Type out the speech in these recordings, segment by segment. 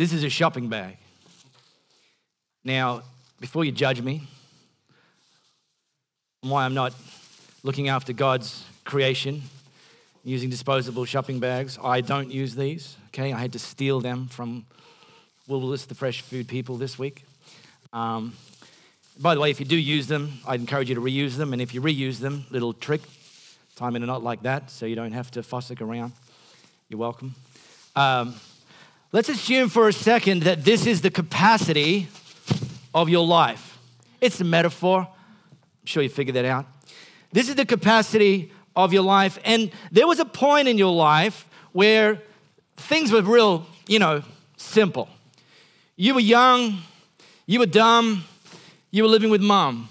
This is a shopping bag. Now, before you judge me, why I'm not looking after God's creation using disposable shopping bags, I don't use these. Okay, I had to steal them from Woolworths, the fresh food people, this week. Um, by the way, if you do use them, I'd encourage you to reuse them. And if you reuse them, little trick, time in a knot like that so you don't have to fussick around. You're welcome. Um, let's assume for a second that this is the capacity of your life. It's a metaphor. I'm sure you figured that out. This is the capacity of your life. And there was a point in your life where things were real, you know, simple. You were young, you were dumb, you were living with mom.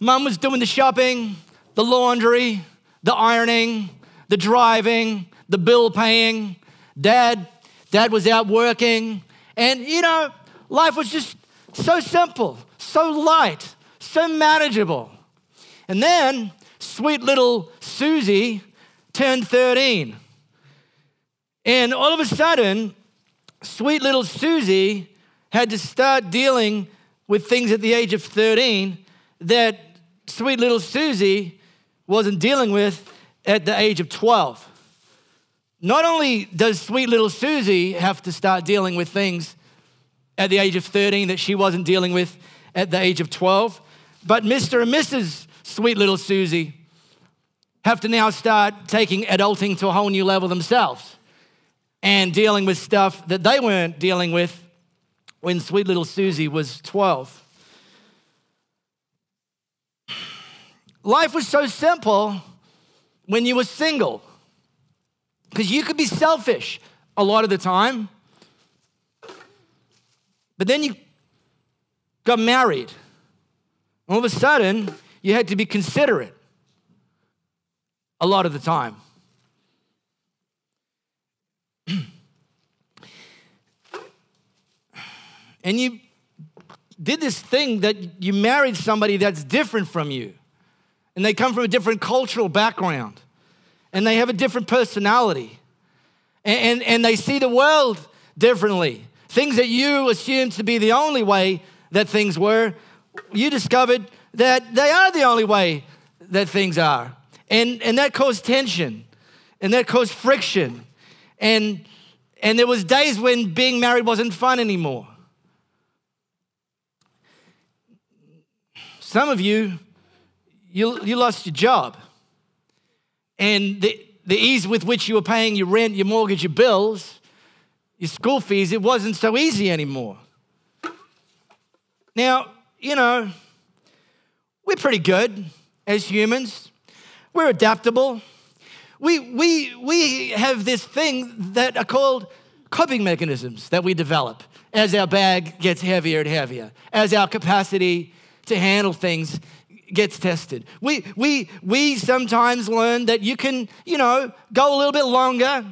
Mom was doing the shopping, the laundry, the ironing, the driving, the bill paying. Dad, dad was out working. And you know, life was just so simple, so light, so manageable. And then sweet little Susie turned 13. And all of a sudden, sweet little Susie had to start dealing with things at the age of 13 that sweet little Susie wasn't dealing with at the age of 12. Not only does sweet little Susie have to start dealing with things at the age of 13 that she wasn't dealing with at the age of 12, but Mr. and Mrs. Sweet little Susie have to now start taking adulting to a whole new level themselves and dealing with stuff that they weren't dealing with when sweet little Susie was 12. Life was so simple when you were single because you could be selfish a lot of the time. But then you got married. All of a sudden, you had to be considerate a lot of the time. and you did this thing that you married somebody that's different from you, and they come from a different cultural background, and they have a different personality, and, and, and they see the world differently. Things that you assumed to be the only way that things were, you discovered that they are the only way that things are. And, and that caused tension, and that caused friction. And, and there was days when being married wasn't fun anymore. Some of you, you, you lost your job. And the, the ease with which you were paying your rent, your mortgage, your bills, your school fees, it wasn't so easy anymore. Now, you know, we're pretty good as humans. We're adaptable. We, we, we have this thing that are called coping mechanisms that we develop as our bag gets heavier and heavier, as our capacity to handle things gets tested. We, we, we sometimes learn that you can, you know, go a little bit longer,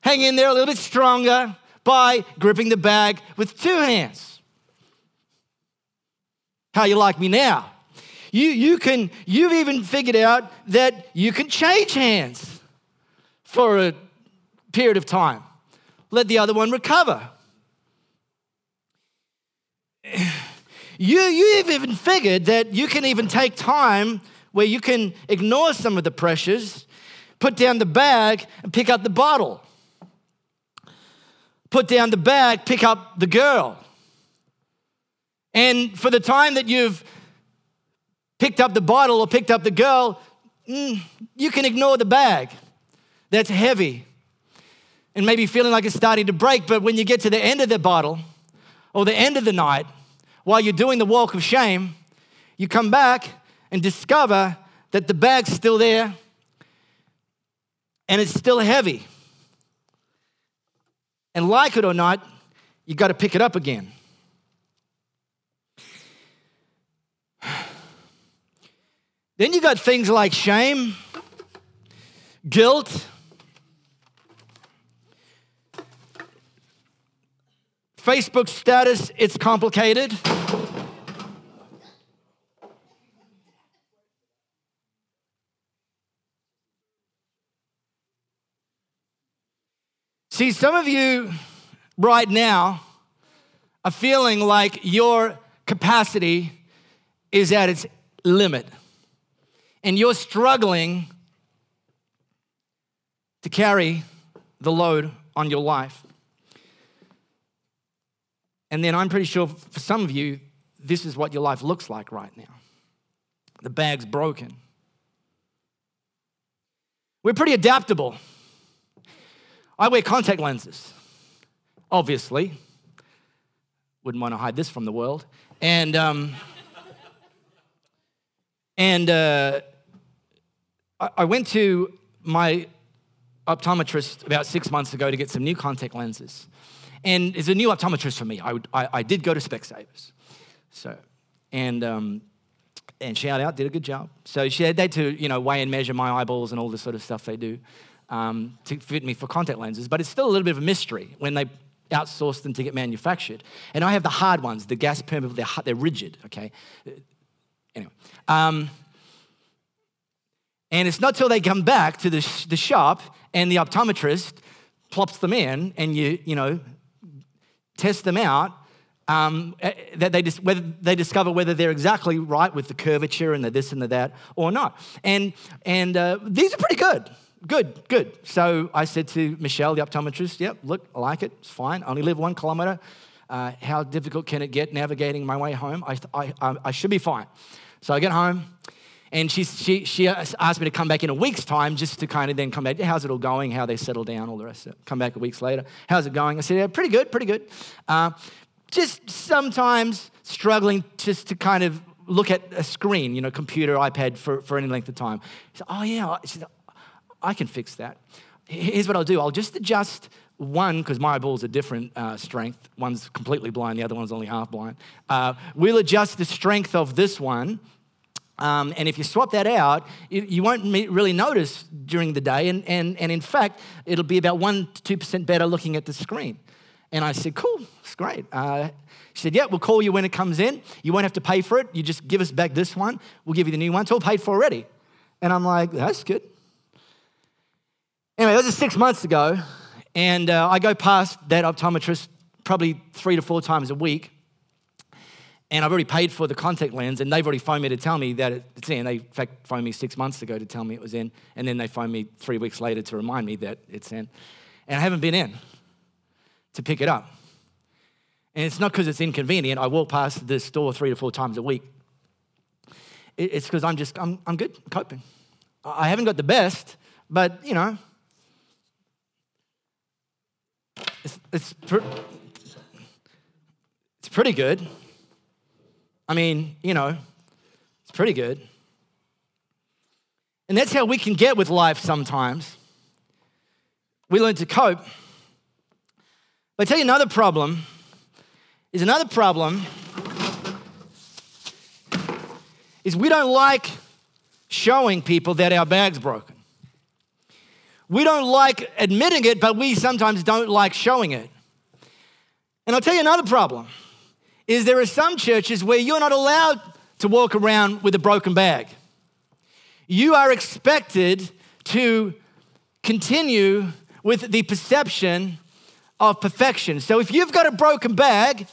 hang in there a little bit stronger by gripping the bag with two hands. How you like me now? You, you can, you've even figured out that you can change hands for a period of time. Let the other one recover. You, you've even figured that you can even take time where you can ignore some of the pressures, put down the bag, and pick up the bottle. Put down the bag, pick up the girl. And for the time that you've picked up the bottle or picked up the girl, mm, you can ignore the bag. That's heavy and maybe feeling like it's starting to break. But when you get to the end of the bottle or the end of the night, while you're doing the walk of shame, you come back and discover that the bag's still there and it's still heavy. And like it or not, you got to pick it up again. Then you got things like shame, guilt, Facebook status, it's complicated. See, some of you right now are feeling like your capacity is at its limit and you're struggling to carry the load on your life. And then I'm pretty sure for some of you, this is what your life looks like right now. The bag's broken. We're pretty adaptable. I wear contact lenses, obviously. Wouldn't want to hide this from the world. And, um, and uh, I went to my optometrist about six months ago to get some new contact lenses. And it's a new optometrist for me. I, would, I, I did go to Specsavers. So, and, um, and shout out, did a good job. So she had to, you know, weigh and measure my eyeballs and all the sort of stuff they do um, to fit me for contact lenses. But it's still a little bit of a mystery when they outsource them to get manufactured. And I have the hard ones, the gas permeable, they're, they're rigid, okay? Anyway. Um, and it's not till they come back to the, sh- the shop and the optometrist plops them in and you, you know, test them out um, eh, that they, dis- whether they discover whether they're exactly right with the curvature and the this and the that or not. And, and uh, these are pretty good. Good, good. So I said to Michelle, the optometrist, yep, look, I like it. It's fine. I only live one kilometer. Uh, how difficult can it get navigating my way home? I, I, I should be fine. So I get home. And she, she, she asked me to come back in a week's time just to kind of then come back. How's it all going? How they settle down, all the rest of it. Come back a week later. How's it going? I said, yeah, pretty good, pretty good. Uh, just sometimes struggling just to kind of look at a screen, you know, computer, iPad for, for any length of time. She said, oh, yeah. She said, I can fix that. Here's what I'll do I'll just adjust one, because my balls are different uh, strength. One's completely blind, the other one's only half blind. Uh, we'll adjust the strength of this one um, and if you swap that out, you, you won't really notice during the day. And, and, and in fact, it'll be about 1% to 2% better looking at the screen. And I said, Cool, it's great. Uh, she said, Yeah, we'll call you when it comes in. You won't have to pay for it. You just give us back this one. We'll give you the new one. It's all paid for already. And I'm like, That's good. Anyway, that was six months ago. And uh, I go past that optometrist probably three to four times a week and I've already paid for the contact lens, and they've already phoned me to tell me that it's in. They, in fact, phoned me six months ago to tell me it was in, and then they phoned me three weeks later to remind me that it's in. And I haven't been in to pick it up. And it's not because it's inconvenient. I walk past this store three to four times a week. It's because I'm just, I'm, I'm good, coping. I haven't got the best, but, you know, it's, it's, it's pretty good. I mean, you know, it's pretty good. And that's how we can get with life sometimes. We learn to cope. But I tell you another problem is another problem is we don't like showing people that our bag's broken. We don't like admitting it, but we sometimes don't like showing it. And I'll tell you another problem is there are some churches where you're not allowed to walk around with a broken bag. You are expected to continue with the perception of perfection. So if you've got a broken bag,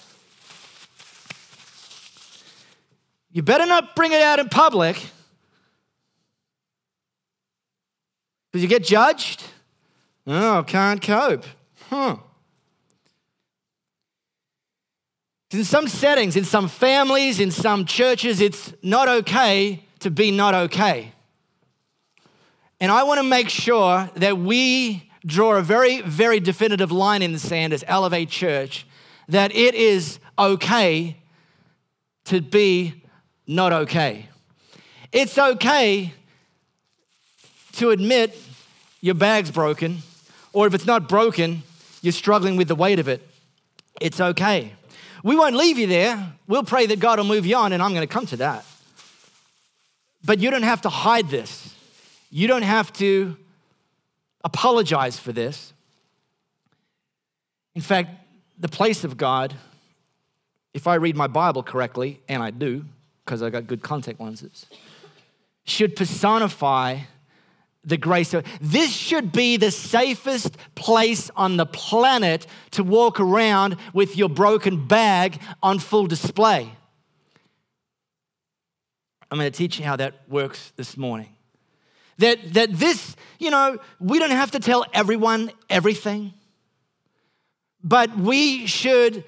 you better not bring it out in public because you get judged. Oh, can't cope. Huh. In some settings, in some families, in some churches, it's not okay to be not okay. And I want to make sure that we draw a very, very definitive line in the sand as Elevate Church that it is okay to be not okay. It's okay to admit your bag's broken, or if it's not broken, you're struggling with the weight of it. It's okay. We won't leave you there. We'll pray that God will move you on, and I'm going to come to that. But you don't have to hide this. You don't have to apologize for this. In fact, the place of God, if I read my Bible correctly, and I do, because I got good contact lenses, should personify the grace of this should be the safest place on the planet to walk around with your broken bag on full display. I'm going to teach you how that works this morning. That, that this, you know, we don't have to tell everyone everything, but we should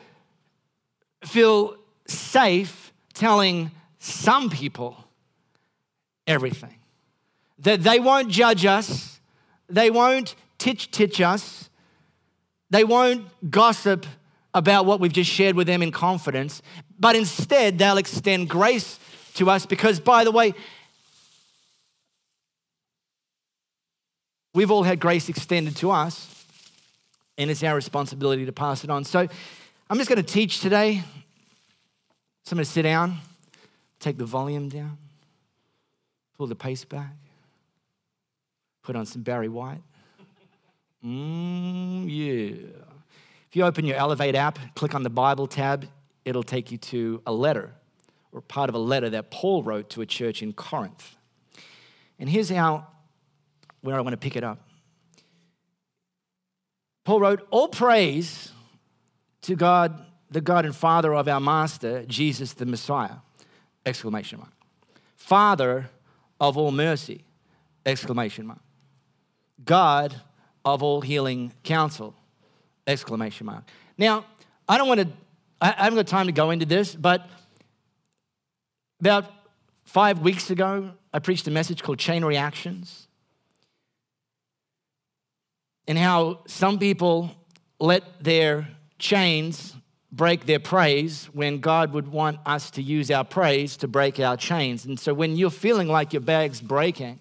feel safe telling some people everything. That they won't judge us, they won't titch titch us, they won't gossip about what we've just shared with them in confidence, but instead they'll extend grace to us because, by the way, we've all had grace extended to us, and it's our responsibility to pass it on. So I'm just going to teach today. So I'm going to sit down, take the volume down, pull the pace back, put on some Barry White. Mmm, yeah. If you open your Elevate app, click on the Bible tab, it'll take you to a letter or part of a letter that Paul wrote to a church in Corinth. And here's how, where I want to pick it up. Paul wrote, All praise to God, the God and Father of our Master, Jesus the Messiah! Exclamation mark. Father of all mercy! Exclamation mark. God of all healing counsel! Exclamation mark. Now, I don't want to, I haven't got time to go into this, but about five weeks ago, I preached a message called Chain Reactions. And how some people let their chains break their praise when God would want us to use our praise to break our chains. And so when you're feeling like your bag's breaking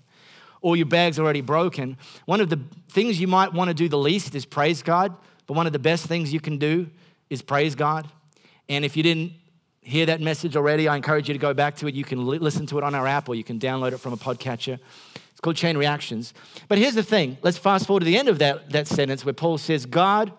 or your bag's already broken, one of the things you might want to do the least is praise God, but one of the best things you can do is praise God. And if you didn't hear that message already, I encourage you to go back to it. You can li- listen to it on our app or you can download it from a podcatcher. It's called Chain Reactions. But here's the thing let's fast forward to the end of that, that sentence where Paul says, God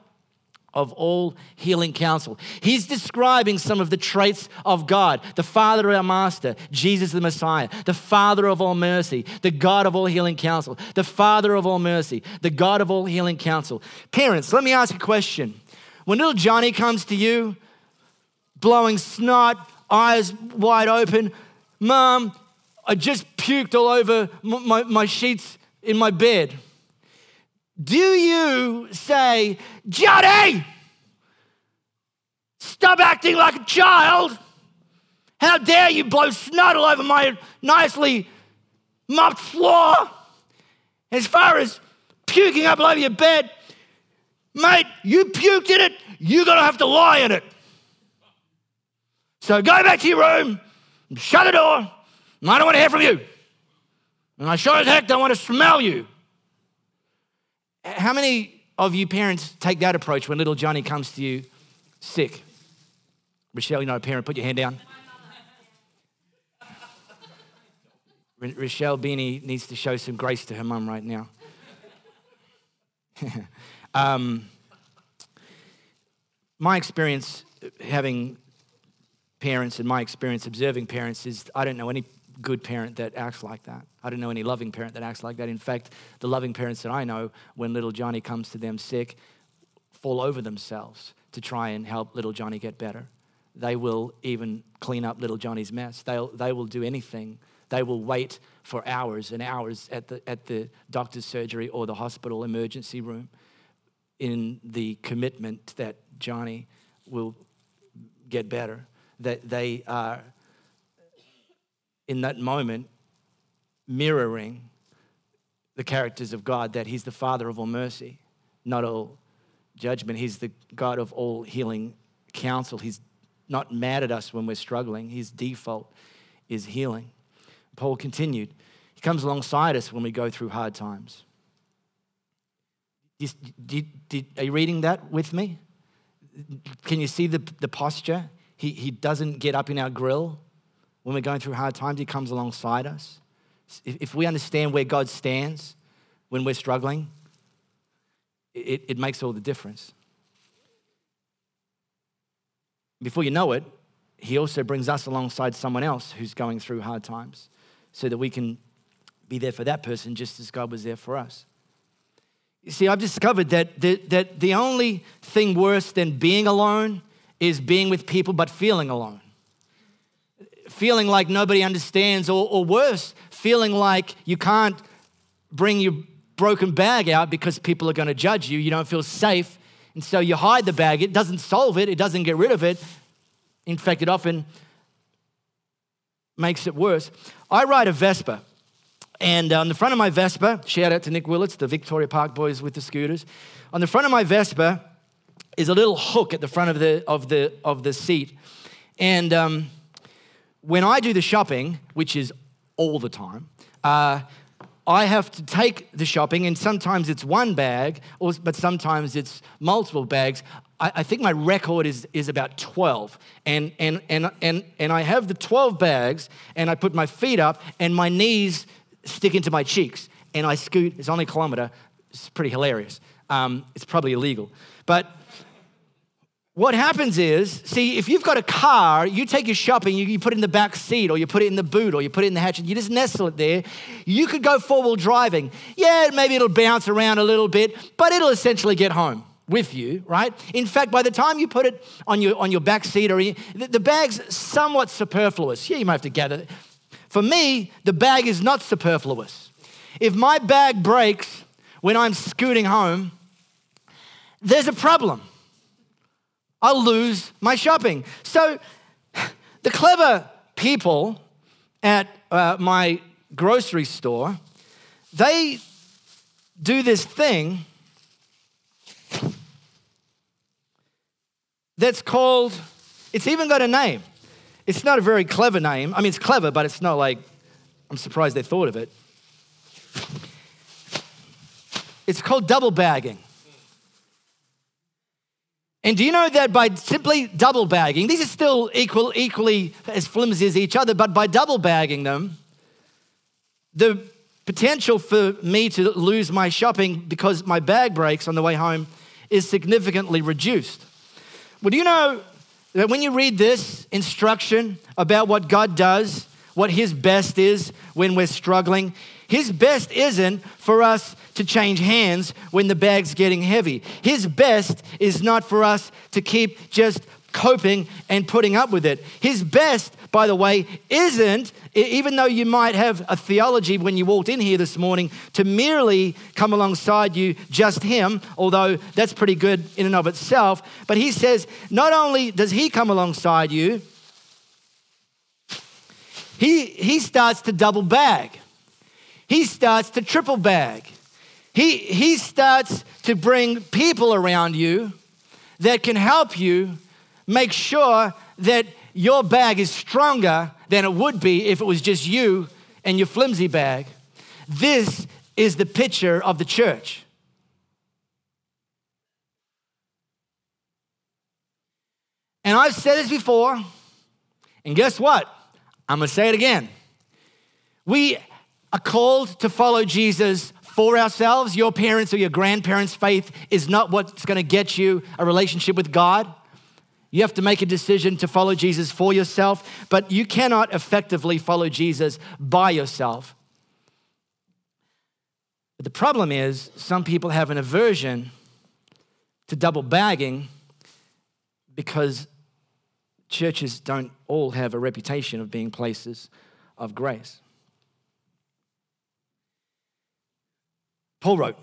of all healing counsel. He's describing some of the traits of God, the Father our Master, Jesus the Messiah, the Father of all mercy, the God of all healing counsel, the Father of all mercy, the God of all healing counsel. Parents, let me ask a question. When little Johnny comes to you, blowing snot, eyes wide open. Mom, I just puked all over my, my sheets in my bed. Do you say, Johnny, stop acting like a child? How dare you blow snot all over my nicely mopped floor? As far as puking up all over your bed, mate, you puked in it, you're gonna have to lie in it. So go back to your room, shut the door, and I don't want to hear from you. And I sure as heck don't want to smell you. How many of you parents take that approach when little Johnny comes to you sick? Rochelle, you're not a parent, put your hand down. Rochelle Beanie needs to show some grace to her mum right now. um, my experience having parents and my experience observing parents is I don't know any good parent that acts like that. I don't know any loving parent that acts like that. In fact, the loving parents that I know, when little Johnny comes to them sick, fall over themselves to try and help little Johnny get better. They will even clean up little Johnny's mess. They'll, they will do anything. They will wait for hours and hours at the, at the doctor's surgery or the hospital emergency room in the commitment that Johnny will get better that they are in that moment mirroring the characters of God, that He's the Father of all mercy, not all judgment. He's the God of all healing counsel. He's not mad at us when we're struggling, His default is healing. Paul continued, He comes alongside us when we go through hard times. Did, did, are you reading that with me? Can you see the, the posture? He, he doesn't get up in our grill when we're going through hard times. He comes alongside us. If, if we understand where God stands when we're struggling, it, it makes all the difference. Before you know it, He also brings us alongside someone else who's going through hard times so that we can be there for that person just as God was there for us. You see, I've discovered that the, that the only thing worse than being alone is being with people but feeling alone. Feeling like nobody understands, or, or worse, feeling like you can't bring your broken bag out because people are going to judge you. You don't feel safe. And so you hide the bag. It doesn't solve it, it doesn't get rid of it. In fact, it often makes it worse. I ride a Vespa. And on the front of my Vespa, shout out to Nick Willits, the Victoria Park boys with the scooters. On the front of my Vespa is a little hook at the front of the, of the, of the seat. And um, when I do the shopping, which is all the time, uh, I have to take the shopping, and sometimes it's one bag, or, but sometimes it's multiple bags. I, I, think my record is, is about 12. And, and, and, and, and I have the 12 bags, and I put my feet up, and my knees stick into my cheeks and I scoot. It's only a kilometer. It's pretty hilarious. Um, it's probably illegal. But what happens is, see, if you've got a car, you take your shopping, you, you, put it in the back seat, or you put it in the boot, or you put it in the hatch, and you just nestle it there. You could go four wheel driving. Yeah, maybe it'll bounce around a little bit, but it'll essentially get home with you, right? In fact, by the time you put it on your, on your back seat, or the, the bag's somewhat superfluous. Yeah, you might have to gather. It. For me, the bag is not superfluous. If my bag breaks when I'm scooting home, there's a problem. I'll lose my shopping. So, the clever people at uh, my grocery store, they do this thing that's called, it's even got a name. It's not a very clever name. I mean, it's clever, but it's not like, I'm surprised they thought of it. It's called double bagging. And do you know that by simply double bagging, these are still equal, equally as flimsy as each other, but by double bagging them, the potential for me to lose my shopping because my bag breaks on the way home is significantly reduced. Well, do you know that when you read this instruction about what God does, what His best is when we're struggling, His best isn't for us to change hands when the bag's getting heavy. His best is not for us to keep just coping and putting up with it. His best, by the way, isn't, even though you might have a theology when you walked in here this morning, to merely come alongside you, just Him, although that's pretty good in and of itself. But He says, not only does He come alongside you, He, he starts to double bag, He starts to triple bag. He, he starts to bring people around you that can help you make sure that your bag is stronger than it would be if it was just you and your flimsy bag. This is the picture of the church. And I've said this before, and guess what? I'm gonna say it again. We are called to follow Jesus for ourselves. Your parents or your grandparents' faith is not what's gonna get you a relationship with God. You have to make a decision to follow Jesus for yourself, but you cannot effectively follow Jesus by yourself. But the problem is, some people have an aversion to double bagging because churches don't all have a reputation of being places of grace. Paul wrote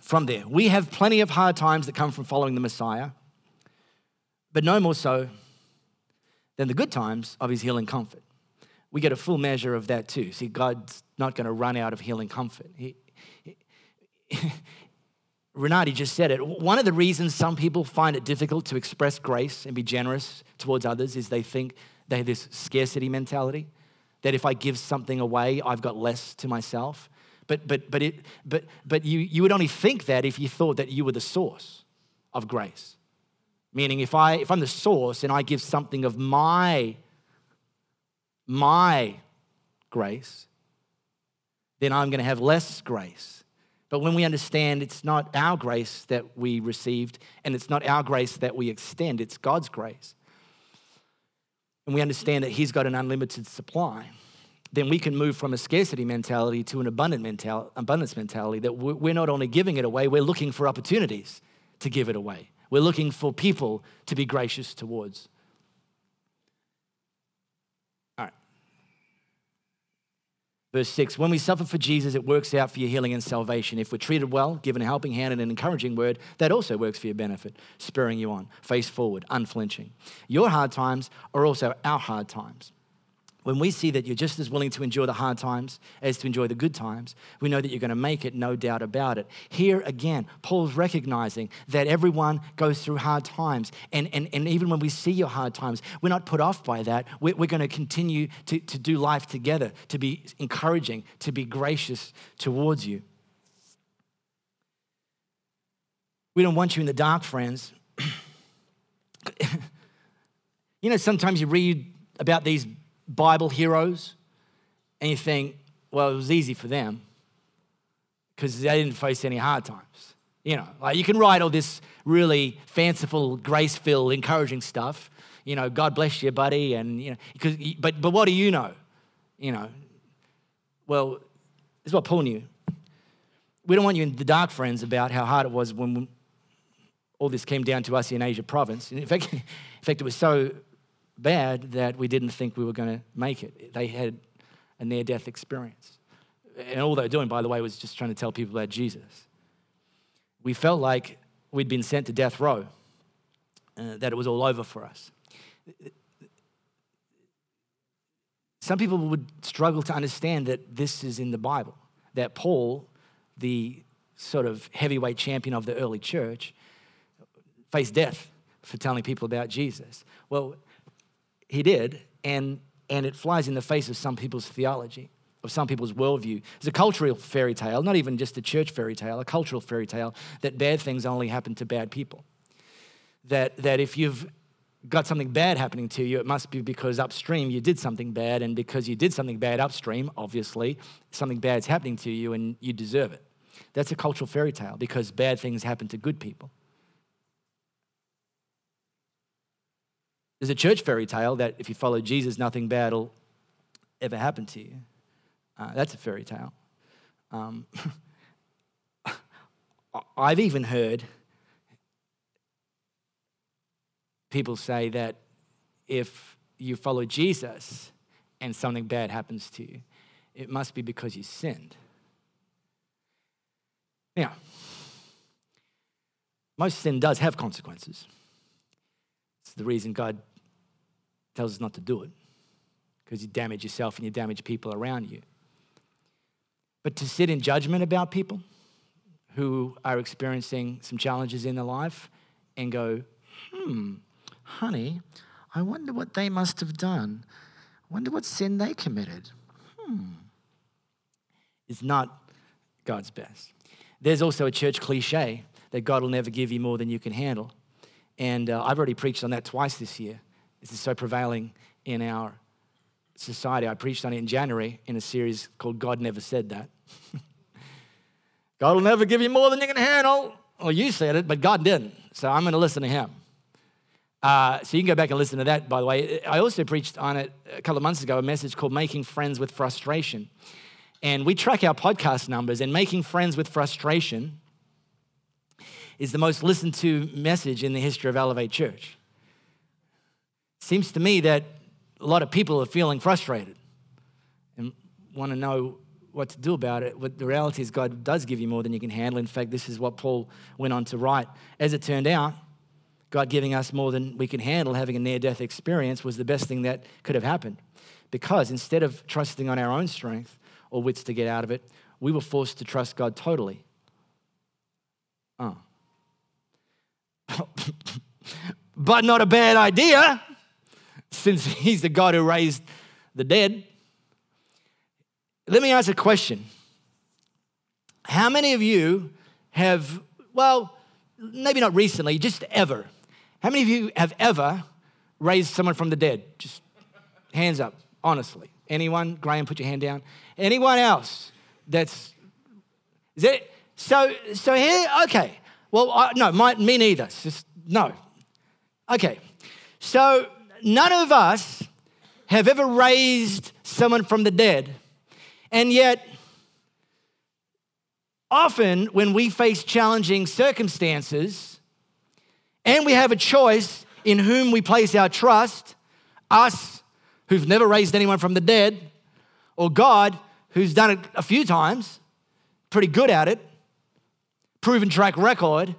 from there We have plenty of hard times that come from following the Messiah but no more so than the good times of his healing comfort. We get a full measure of that too. See, God's not going to run out of healing comfort. He, he, Renati just said it. One of the reasons some people find it difficult to express grace and be generous towards others is they think they have this scarcity mentality that if I give something away, I've got less to myself. But, but, but, it, but, but you, you would only think that if you thought that you were the source of grace. Meaning, if, I, if I'm the source and I give something of my, my grace, then I'm going to have less grace. But when we understand it's not our grace that we received and it's not our grace that we extend, it's God's grace. And we understand that He's got an unlimited supply, then we can move from a scarcity mentality to an abundant mental, abundance mentality that we're not only giving it away, we're looking for opportunities to give it away. We're looking for people to be gracious towards. All right. Verse 6 When we suffer for Jesus, it works out for your healing and salvation. If we're treated well, given a helping hand and an encouraging word, that also works for your benefit, spurring you on, face forward, unflinching. Your hard times are also our hard times. When we see that you're just as willing to endure the hard times as to enjoy the good times, we know that you're going to make it, no doubt about it. Here again, Paul's recognizing that everyone goes through hard times. And, and, and even when we see your hard times, we're not put off by that. We're, we're going to continue to, to do life together, to be encouraging, to be gracious towards you. We don't want you in the dark, friends. you know, sometimes you read about these Bible heroes, and you think, well, it was easy for them because they didn't face any hard times. You know, like you can write all this really fanciful, grace filled, encouraging stuff. You know, God bless you, buddy. And, you know, because, but, but what do you know? You know, well, this is what Paul knew. We don't want you in the dark, friends, about how hard it was when all this came down to us in Asia province. In fact, in fact, it was so bad that we didn't think we were going to make it. They had a near death experience. And all they were doing, by the way, was just trying to tell people about Jesus. We felt like we'd been sent to death row, uh, that it was all over for us. Some people would struggle to understand that this is in the Bible, that Paul, the sort of heavyweight champion of the early church, faced death for telling people about Jesus. Well, he did, and, and it flies in the face of some people's theology, of some people's worldview. It's a cultural fairy tale, not even just a church fairy tale, a cultural fairy tale that bad things only happen to bad people. That, that if you've got something bad happening to you, it must be because upstream you did something bad, and because you did something bad upstream, obviously, something bad's happening to you and you deserve it. That's a cultural fairy tale because bad things happen to good people. There's a church fairy tale that if you follow Jesus, nothing bad will ever happen to you. Uh, that's a fairy tale. Um, I've even heard people say that if you follow Jesus and something bad happens to you, it must be because you sinned. Now, most sin does have consequences. It's the reason God tells us not to do it because you damage yourself and you damage people around you. But to sit in judgment about people who are experiencing some challenges in their life and go, hmm, honey, I wonder what they must have done. I wonder what sin they committed. Hmm. Is not God's best. There's also a church cliche that God will never give you more than you can handle. And uh, I've already preached on that twice this year. This is so prevailing in our society. I preached on it in January in a series called God Never Said That. God will never give you more than you can handle. Well, you said it, but God didn't. So I'm going to listen to Him. Uh, so you can go back and listen to that, by the way. I also preached on it a couple of months ago, a message called Making Friends with Frustration. And we track our podcast numbers, and Making Friends with Frustration is the most listened to message in the history of Elevate Church. Seems to me that a lot of people are feeling frustrated and want to know what to do about it. But the reality is, God does give you more than you can handle. In fact, this is what Paul went on to write. As it turned out, God giving us more than we can handle, having a near death experience, was the best thing that could have happened. Because instead of trusting on our own strength or wits to get out of it, we were forced to trust God totally. Oh. but not a bad idea since he's the God who raised the dead. Let me ask a question. How many of you have, well, maybe not recently, just ever, how many of you have ever raised someone from the dead? Just hands up, honestly. Anyone? Graham, put your hand down. Anyone else that's, is it? So, so here, okay. Well, I, no, my, me neither. just, no. Okay. So none of us have ever raised someone from the dead. And yet, often when we face challenging circumstances and we have a choice in whom we place our trust, us who've never raised anyone from the dead, or God who's done it a few times, pretty good at it, proven track record,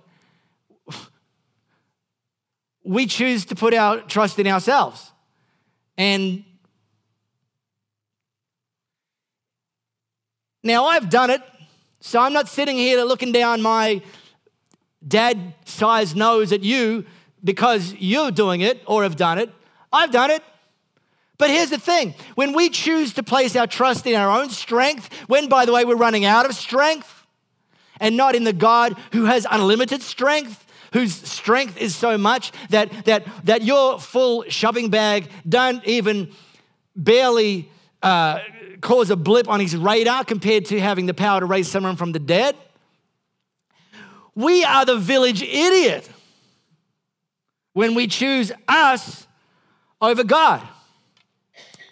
we choose to put our trust in ourselves. And now I've done it, so I'm not sitting here looking down my dad sized nose at you because you're doing it or have done it. I've done it. But here's the thing when we choose to place our trust in our own strength, when, by the way, we're running out of strength, and not in the God who has unlimited strength, whose strength is so much that, that, that your full shopping bag don't even barely uh, cause a blip on his radar compared to having the power to raise someone from the dead. We are the village idiot when we choose us over God,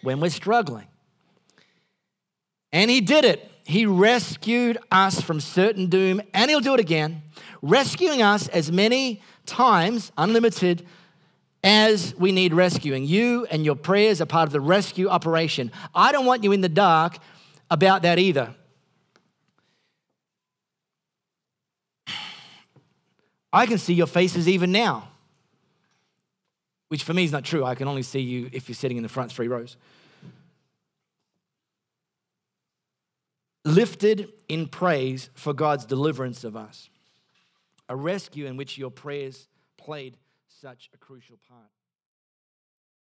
when we're struggling. And he did it. He rescued us from certain doom, and he'll do it again, rescuing us as many times, unlimited, as we need rescuing. You and your prayers are part of the rescue operation. I don't want you in the dark about that either. I can see your faces even now which for me is not true. I can only see you if you're sitting in the front three rows. Lifted in praise for God's deliverance of us, a rescue in which your prayers played such a crucial part.